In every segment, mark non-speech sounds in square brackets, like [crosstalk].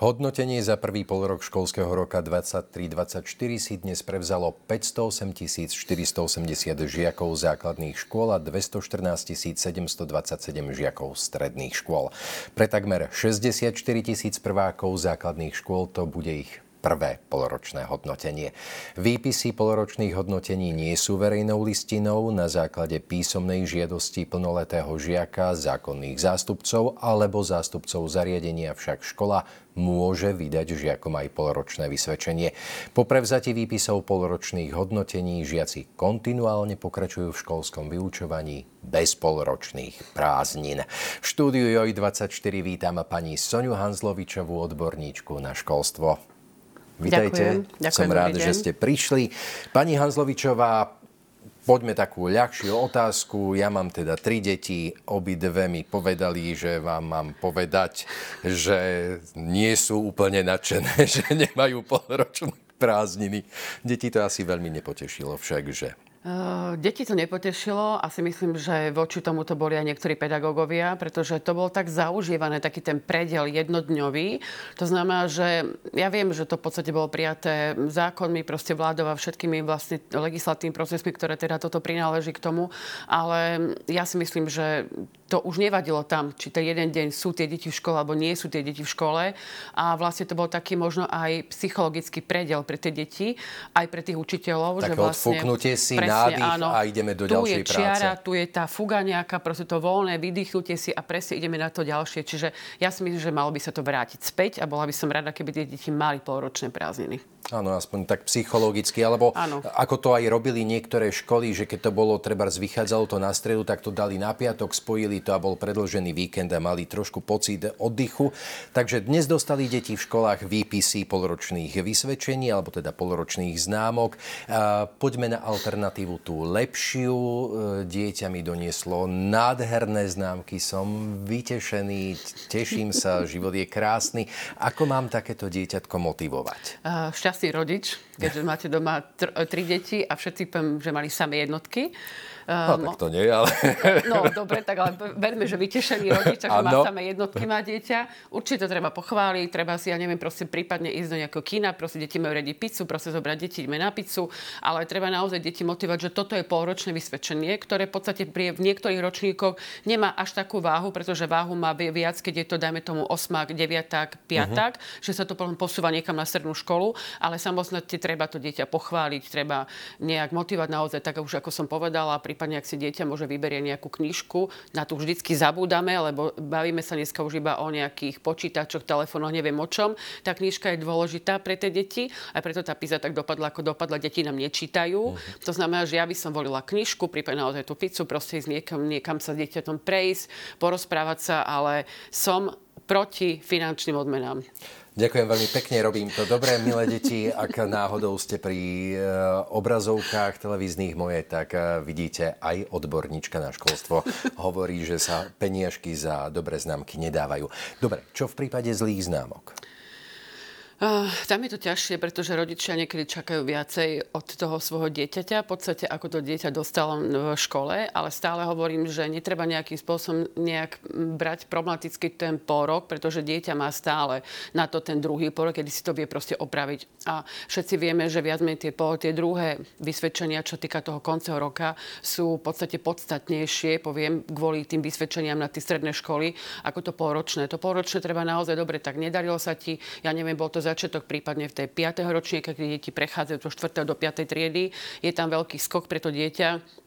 Hodnotenie za prvý polrok školského roka 23-24 si dnes prevzalo 508 480 žiakov základných škôl a 214 727 žiakov stredných škôl. Pre takmer 64 tisíc prvákov základných škôl to bude ich prvé poloročné hodnotenie. Výpisy poloročných hodnotení nie sú verejnou listinou na základe písomnej žiadosti plnoletého žiaka, zákonných zástupcov alebo zástupcov zariadenia však škola môže vydať žiakom aj poloročné vysvedčenie. Po prevzati výpisov poloročných hodnotení žiaci kontinuálne pokračujú v školskom vyučovaní bez poloročných prázdnin. V štúdiu JOJ24 vítam pani Soniu Hanzlovičovú, odborníčku na školstvo. Vítajte. Ďakujem. Ďakujem, Som rád, že ste prišli. Pani Hanzlovičová, poďme takú ľahšiu otázku. Ja mám teda tri deti, obidve mi povedali, že vám mám povedať, že nie sú úplne nadšené, [laughs] že nemajú polročné prázdniny. Deti to asi veľmi nepotešilo však, že Uh, deti to nepotešilo a si myslím, že voči tomu to boli aj niektorí pedagógovia, pretože to bolo tak zaužívané, taký ten predel jednodňový. To znamená, že ja viem, že to v podstate bolo prijaté zákonmi, proste vládou a všetkými vlastne legislatívnymi procesmi, ktoré teda toto prináleží k tomu, ale ja si myslím, že to už nevadilo tam, či ten jeden deň sú tie deti v škole alebo nie sú tie deti v škole. A vlastne to bol taký možno aj psychologický predel pre tie deti, aj pre tých učiteľov. Také že vlastne, odfúknutie si, presne, nádych áno, a ideme do tu ďalšej je čiara, práce. Tu je tá fuga nejaká, proste to voľné, vydýchnutie si a presne ideme na to ďalšie. Čiže ja si myslím, že malo by sa to vrátiť späť a bola by som rada, keby tie deti mali polročné prázdniny. Áno, aspoň tak psychologicky, alebo ano. ako to aj robili niektoré školy, že keď to bolo, treba vychádzalo to na stredu, tak to dali na piatok, spojili to a bol predlžený víkend a mali trošku pocit oddychu. Takže dnes dostali deti v školách výpisy polročných vysvedčení, alebo teda polročných známok. Poďme na alternatívu tú lepšiu. E, dieťa mi donieslo nádherné známky, som vytešený, teším sa, [laughs] život je krásny. Ako mám takéto dieťatko motivovať? Uh, šťastný rodič, keďže máte doma tr- tri deti a všetci poviem, že mali samé jednotky. No, tak to nie, ale... No, dobre, tak ale verme, že vytešený rodič, že má samé jednotky, má dieťa. Určite to treba pochváliť, treba si, ja neviem, proste prípadne ísť do nejakého kina, proste deti majú radi pizzu, proste zobrať deti, ideme na pizzu, ale treba naozaj deti motivovať, že toto je polročné vysvedčenie, ktoré v podstate pri, v niektorých ročníkoch nemá až takú váhu, pretože váhu má viac, keď je to, dajme tomu, osmák, deviaták, piaták, uh-huh. že sa to potom posúva niekam na strednú školu, ale samozrejme treba to dieťa pochváliť, treba nejak motivovať naozaj, tak už ako som povedala, prípadne ak si dieťa môže vyberie nejakú knižku, na tú vždycky zabúdame, lebo bavíme sa dneska už iba o nejakých počítačoch, telefónoch, neviem o čom. Tá knižka je dôležitá pre tie deti a preto tá PISA tak dopadla, ako dopadla. Deti nám nečítajú. Uh-huh. To znamená, že ja by som volila knižku, prípadne naozaj tú pizzu, proste ísť niekam, niekam sa s dieťatom prejsť, porozprávať sa, ale som proti finančným odmenám. Ďakujem veľmi pekne, robím to dobre, milé deti. Ak náhodou ste pri e, obrazovkách televíznych moje, tak e, vidíte aj odborníčka na školstvo hovorí, že sa peniažky za dobré známky nedávajú. Dobre, čo v prípade zlých známok? Uh, tam je to ťažšie, pretože rodičia niekedy čakajú viacej od toho svojho dieťaťa, v podstate ako to dieťa dostalo v škole, ale stále hovorím, že netreba nejakým spôsobom nejak brať problematicky ten porok, pretože dieťa má stále na to ten druhý porok, kedy si to vie proste opraviť. A všetci vieme, že viac menej tie, tie druhé vysvedčenia, čo týka toho konceho roka, sú v podstate podstatnejšie, poviem, kvôli tým vysvedčeniam na tie stredné školy, ako to polročné. To polročné treba naozaj dobre, tak nedarilo sa ti, ja neviem, bol to začiatok, prípadne v tej 5. ročníka, keď deti prechádzajú do 4. do 5. triedy. Je tam veľký skok pre to dieťa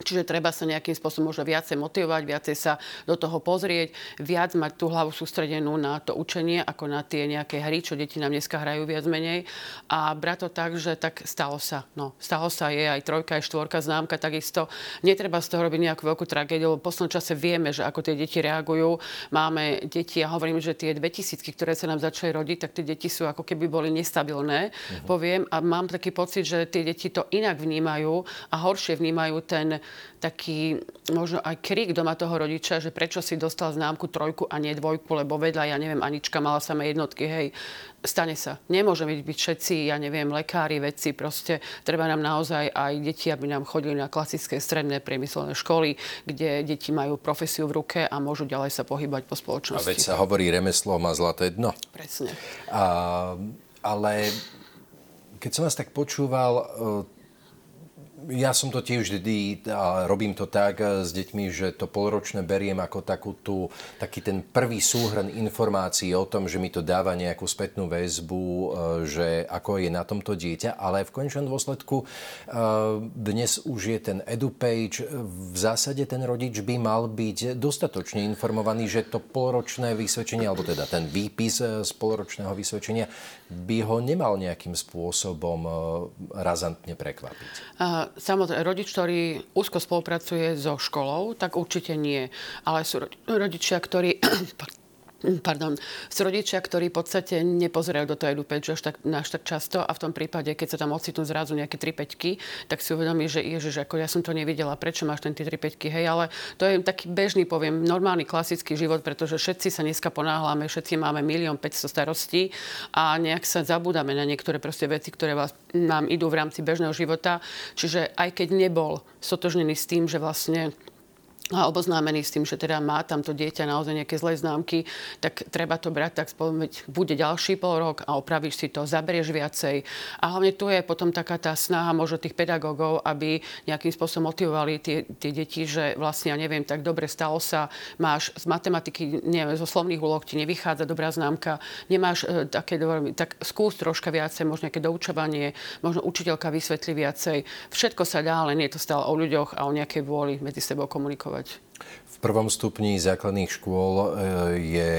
Čiže treba sa nejakým spôsobom možno viacej motivovať, viacej sa do toho pozrieť, viac mať tú hlavu sústredenú na to učenie, ako na tie nejaké hry, čo deti nám dneska hrajú viac menej. A brať to tak, že tak stalo sa. No, stalo sa, je aj trojka, aj štvorka, známka, takisto. Netreba z toho robiť nejakú veľkú tragédiu, lebo v poslednom čase vieme, že ako tie deti reagujú. Máme deti, ja hovorím, že tie 2000, ktoré sa nám začali rodiť, tak tie deti sú ako keby boli nestabilné, uh-huh. poviem. A mám taký pocit, že tie deti to inak vnímajú a horšie vnímajú ten taký možno aj krik doma toho rodiča, že prečo si dostal známku trojku a nie dvojku, lebo vedľa, ja neviem, Anička mala samé jednotky, hej, stane sa. Nemôžeme byť všetci, ja neviem, lekári, vedci, proste treba nám naozaj aj deti, aby nám chodili na klasické stredné priemyselné školy, kde deti majú profesiu v ruke a môžu ďalej sa pohybať po spoločnosti. A veď sa hovorí, remeslo má zlaté dno. Presne. A, ale keď som vás tak počúval, ja som to tiež vždy a robím to tak e, s deťmi, že to polročné beriem ako takú tú, taký ten prvý súhrn informácií o tom, že mi to dáva nejakú spätnú väzbu, e, že ako je na tomto dieťa, ale v konečnom dôsledku e, dnes už je ten edupage, v zásade ten rodič by mal byť dostatočne informovaný, že to polročné vysvedčenie, alebo teda ten výpis z polročného vysvedčenia by ho nemal nejakým spôsobom razantne prekvapiť. Samozrejme, rodič, ktorý úzko spolupracuje so školou, tak určite nie. Ale sú rodičia, ktorí [clears throat] pardon, sú rodičia, ktorí v podstate nepozerajú do toho edupage až tak, až tak často a v tom prípade, keď sa tam ocitnú zrazu nejaké 3 peťky, tak si uvedomí, že ježiš, ako ja som to nevidela, prečo máš ten tie 3 peťky, hej, ale to je taký bežný, poviem, normálny klasický život, pretože všetci sa dneska ponáhľame, všetci máme milión 500 starostí a nejak sa zabúdame na niektoré proste veci, ktoré vás, nám idú v rámci bežného života. Čiže aj keď nebol sotožnený s tým, že vlastne a oboznámený s tým, že teda má tamto dieťa naozaj nejaké zlé známky, tak treba to brať tak spomenúť, bude ďalší pol rok a opravíš si to, zaberieš viacej. A hlavne tu je potom taká tá snaha možno tých pedagógov, aby nejakým spôsobom motivovali tie, tie deti, že vlastne, ja neviem, tak dobre stalo sa, máš z matematiky, neviem, zo slovných úloh ti nevychádza dobrá známka, nemáš e, také, tak skús troška viacej, možno nejaké doučovanie, možno učiteľka vysvetlí viacej. Všetko sa dá, len je to stále o ľuďoch a o nejakej vôli medzi sebou komunikovať fungovať? V prvom stupni základných škôl e, je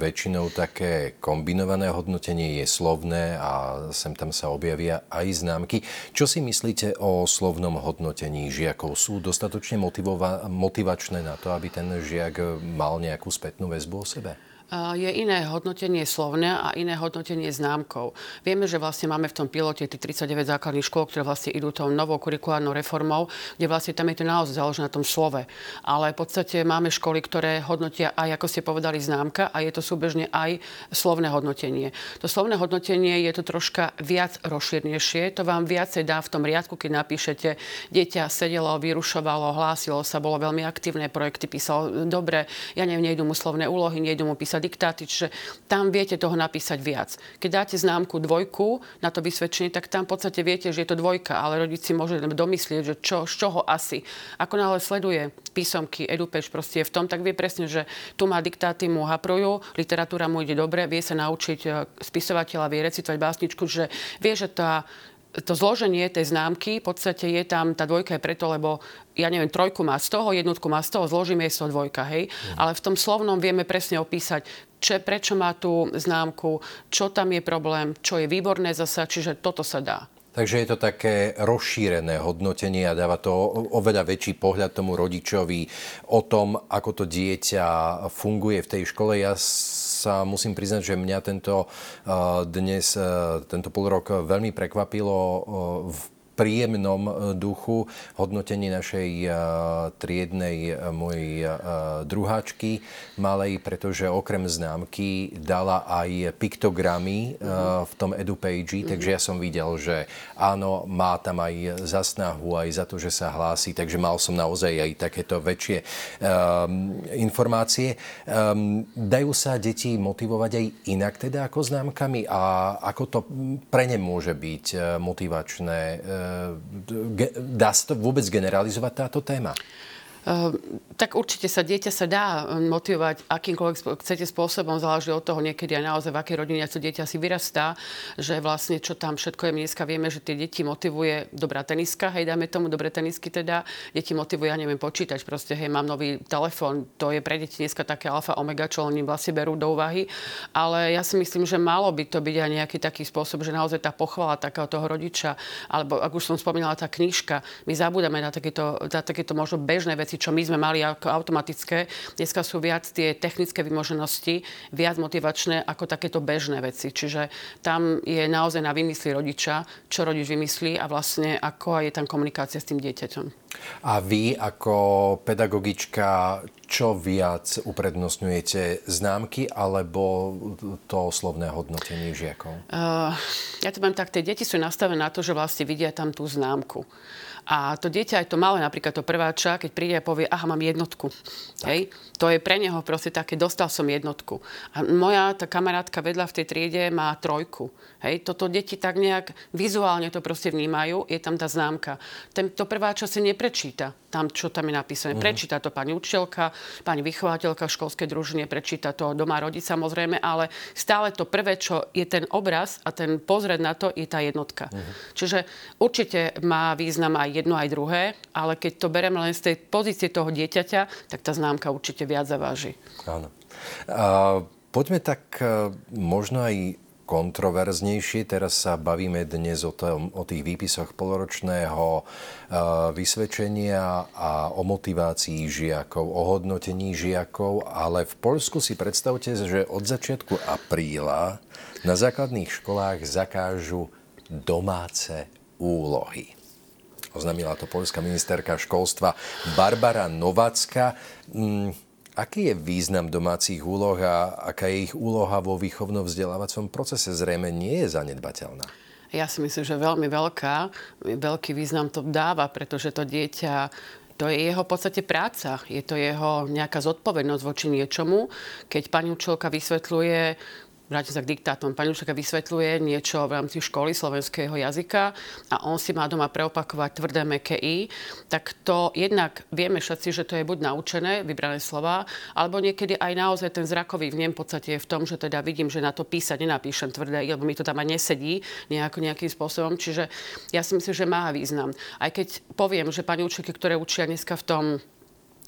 väčšinou také kombinované hodnotenie, je slovné a sem tam sa objavia aj známky. Čo si myslíte o slovnom hodnotení žiakov? Sú dostatočne motivova- motivačné na to, aby ten žiak mal nejakú spätnú väzbu o sebe? Je iné hodnotenie slovné a iné hodnotenie známkou. Vieme, že vlastne máme v tom pilote tých 39 základných škôl, ktoré vlastne idú tou novou kurikulárnou reformou, kde vlastne tam je to naozaj založené na tom slove. Ale v podstate máme školy, ktoré hodnotia aj, ako ste povedali, známka a je to súbežne aj slovné hodnotenie. To slovné hodnotenie je to troška viac rozšírnejšie. To vám viacej dá v tom riadku, keď napíšete, dieťa sedelo, vyrušovalo, hlásilo sa, bolo veľmi aktívne, projekty písalo dobre, ja neviem, nejdu mu slovné úlohy, nejdu mu písať diktáty, čiže tam viete toho napísať viac. Keď dáte známku dvojku na to vysvedčenie, tak tam v podstate viete, že je to dvojka, ale rodič si môže domyslieť, že čo, z čoho asi. Ako náhle sleduje písomky, edupeč proste je v tom, tak vie presne, že tu má diktáty, mu haprujú, literatúra mu ide dobre, vie sa naučiť e, spisovateľa, vie recitovať básničku, že vie, že tá to zloženie tej známky, v podstate je tam, tá dvojka je preto, lebo ja neviem, trojku má z toho, jednotku má z toho, zložíme je z toho dvojka, hej. Mm. Ale v tom slovnom vieme presne opísať, čo, prečo má tú známku, čo tam je problém, čo je výborné zasa, čiže toto sa dá. Takže je to také rozšírené hodnotenie a dáva to oveľa väčší pohľad tomu rodičovi o tom, ako to dieťa funguje v tej škole. Ja sa musím priznať, že mňa tento dnes, tento pol rok veľmi prekvapilo v príjemnom e, duchu hodnotenie našej e, triednej e, mojej druháčky malej, pretože okrem známky dala aj piktogramy v tom edupage, mm-hmm. takže ja som videl, že áno, má tam aj za snahu, aj za to, že sa hlási, takže mal som naozaj aj takéto väčšie um, informácie. Um, dajú sa deti motivovať aj inak teda ako známkami a ako to pre ne môže byť motivačné dá sa to vôbec generalizovať táto téma? Ehm, tak určite sa dieťa sa dá ehm, motivovať akýmkoľvek chcete spôsobom, záleží od toho niekedy aj naozaj, v akej rodine to dieťa si vyrastá, že vlastne čo tam všetko je. Dneska vieme, že tie deti motivuje dobrá teniska, hej, dáme tomu dobré tenisky teda, deti motivuje, ja neviem, počítať, proste, hej, mám nový telefón, to je pre deti dneska také alfa omega, čo oni vlastne berú do úvahy, ale ja si myslím, že malo by to byť aj nejaký taký spôsob, že naozaj tá pochvala takého toho rodiča, alebo ak už som spomínala, tá knižka, my zabúdame na takéto, na takéto možno bežné veci, veci, čo my sme mali ako automatické. Dneska sú viac tie technické vymoženosti, viac motivačné ako takéto bežné veci. Čiže tam je naozaj na vymysli rodiča, čo rodič vymyslí a vlastne ako je tam komunikácia s tým dieťaťom. A vy ako pedagogička, čo viac uprednostňujete? Známky alebo to slovné hodnotenie žiakov? Uh, ja to mám tak, tie deti sú nastavené na to, že vlastne vidia tam tú známku. A to dieťa, aj to malé, napríklad to prváča, keď príde a povie, aha, mám jednotku. Hej? To je pre neho proste také, dostal som jednotku. A moja tá kamarátka vedľa v tej triede má trojku. Hej? Toto deti tak nejak vizuálne to proste vnímajú, je tam tá známka. Ten, to prváča si neprečíta tam, čo tam je napísané. Uh-huh. Prečíta to pani učiteľka, pani vychovateľka školskej družine, prečíta to doma rodič samozrejme, ale stále to prvé, čo je ten obraz a ten pozred na to, je tá jednotka. Uh-huh. Čiže určite má význam aj jedno, aj druhé, ale keď to bereme len z tej pozície toho dieťaťa, tak tá známka určite viac zaváži. Áno. Uh, poďme tak uh, možno aj kontroverznejšie. Teraz sa bavíme dnes o, tom, o tých výpisoch poloročného uh, vysvedčenia a o motivácii žiakov, o hodnotení žiakov, ale v Polsku si predstavte, že od začiatku apríla na základných školách zakážu domáce úlohy. Oznámila to polská ministerka školstva Barbara Novacka. Mm, aký je význam domácich úloh a aká je ich úloha vo výchovno-vzdelávacom procese? Zrejme nie je zanedbateľná. Ja si myslím, že veľmi veľká, veľký význam to dáva, pretože to dieťa to je jeho v podstate práca. Je to jeho nejaká zodpovednosť voči niečomu. Keď pani učiteľka vysvetľuje vrátim sa k diktátom. Pani Učaka vysvetľuje niečo v rámci školy slovenského jazyka a on si má doma preopakovať tvrdé meké i, tak to jednak vieme všetci, že to je buď naučené, vybrané slova, alebo niekedy aj naozaj ten zrakový vnem v podstate je v tom, že teda vidím, že na to písať nenapíšem tvrdé i, lebo mi to tam aj nesedí nejako, nejakým spôsobom. Čiže ja si myslím, že má význam. Aj keď poviem, že pani učiteľky, ktoré učia dneska v tom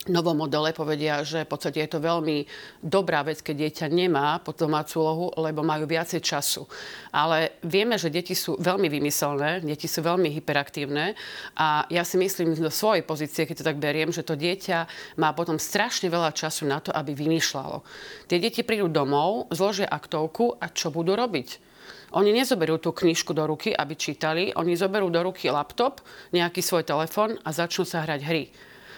novom modele povedia, že v podstate je to veľmi dobrá vec, keď dieťa nemá pod domácu úlohu, lebo majú viacej času. Ale vieme, že deti sú veľmi vymyselné, deti sú veľmi hyperaktívne a ja si myslím do svojej pozície, keď to tak beriem, že to dieťa má potom strašne veľa času na to, aby vymýšľalo. Tie deti prídu domov, zložia aktovku a čo budú robiť? Oni nezoberú tú knižku do ruky, aby čítali, oni zoberú do ruky laptop, nejaký svoj telefón a začnú sa hrať hry.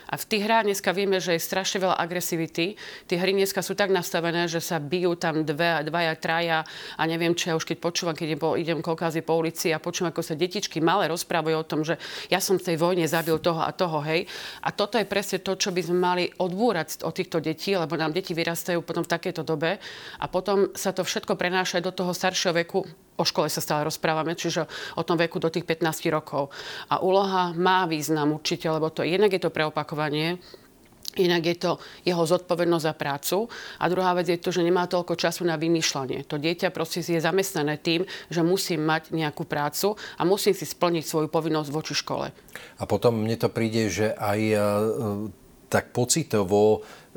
A v tých hrách dneska vieme, že je strašne veľa agresivity. Tie hry dneska sú tak nastavené, že sa bijú tam dve, dvaja, traja a neviem, čo ja už keď počúvam, keď idem, idem koľkázy po ulici a počúvam, ako sa detičky malé rozprávajú o tom, že ja som v tej vojne zabil toho a toho, hej. A toto je presne to, čo by sme mali odbúrať od týchto detí, lebo nám deti vyrastajú potom v takejto dobe a potom sa to všetko prenáša do toho staršieho veku, o škole sa stále rozprávame, čiže o tom veku do tých 15 rokov. A úloha má význam určite, lebo to jednak je to preopakovanie, Inak je to jeho zodpovednosť za prácu. A druhá vec je to, že nemá toľko času na vymýšľanie. To dieťa proste je zamestnané tým, že musí mať nejakú prácu a musí si splniť svoju povinnosť voči škole. A potom mne to príde, že aj e, tak pocitovo e,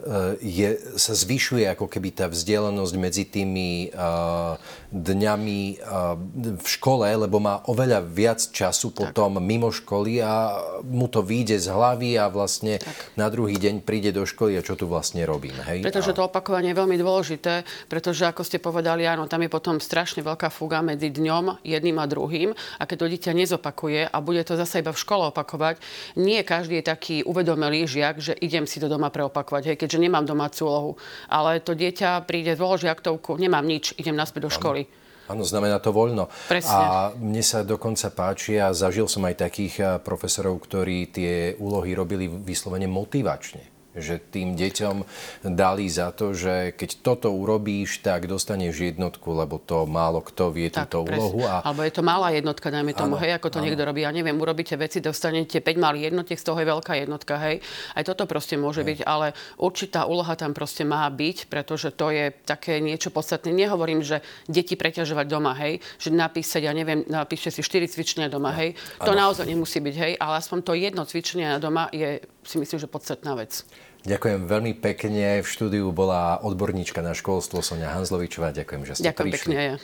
je, sa zvyšuje ako keby tá vzdialenosť medzi tými uh, dňami uh, v škole, lebo má oveľa viac času potom tak. mimo školy a mu to vyjde z hlavy a vlastne tak. na druhý deň príde do školy a čo tu vlastne robím. Hej? Pretože to opakovanie je veľmi dôležité, pretože ako ste povedali, áno, tam je potom strašne veľká fuga medzi dňom jedným a druhým a keď to dieťa nezopakuje a bude to zase iba v škole opakovať, nie každý je taký uvedomelý žiak, že idem si to doma preopakovať, hej, keďže nemám domácu úlohu. Ale to dieťa príde, zloží aktovku, nemám nič, idem naspäť do školy. Áno, znamená to voľno. Presne. A mne sa dokonca páči a zažil som aj takých eh, profesorov, ktorí tie úlohy robili vyslovene motivačne že tým deťom dali za to, že keď toto urobíš, tak dostaneš jednotku, lebo to málo kto vie tak, túto úlohu. A... Alebo je to malá jednotka, dajme tomu, ano, hej, ako to ano. niekto robí. Ja neviem, urobíte veci, dostanete 5 malých jednotiek, z toho je veľká jednotka, hej. Aj toto proste môže hej. byť, ale určitá úloha tam proste má byť, pretože to je také niečo podstatné. Nehovorím, že deti preťažovať doma, hej, že napísať, ja neviem, napíšte si 4 cvičenia doma, hej. To ano. naozaj nemusí byť, hej, ale aspoň to jedno cvičenie doma je, si myslím, že podstatná vec. Ďakujem veľmi pekne. V štúdiu bola odborníčka na školstvo Sonia Hanzlovičová. Ďakujem, že ste Ďakujem prišli. pekne. Ja.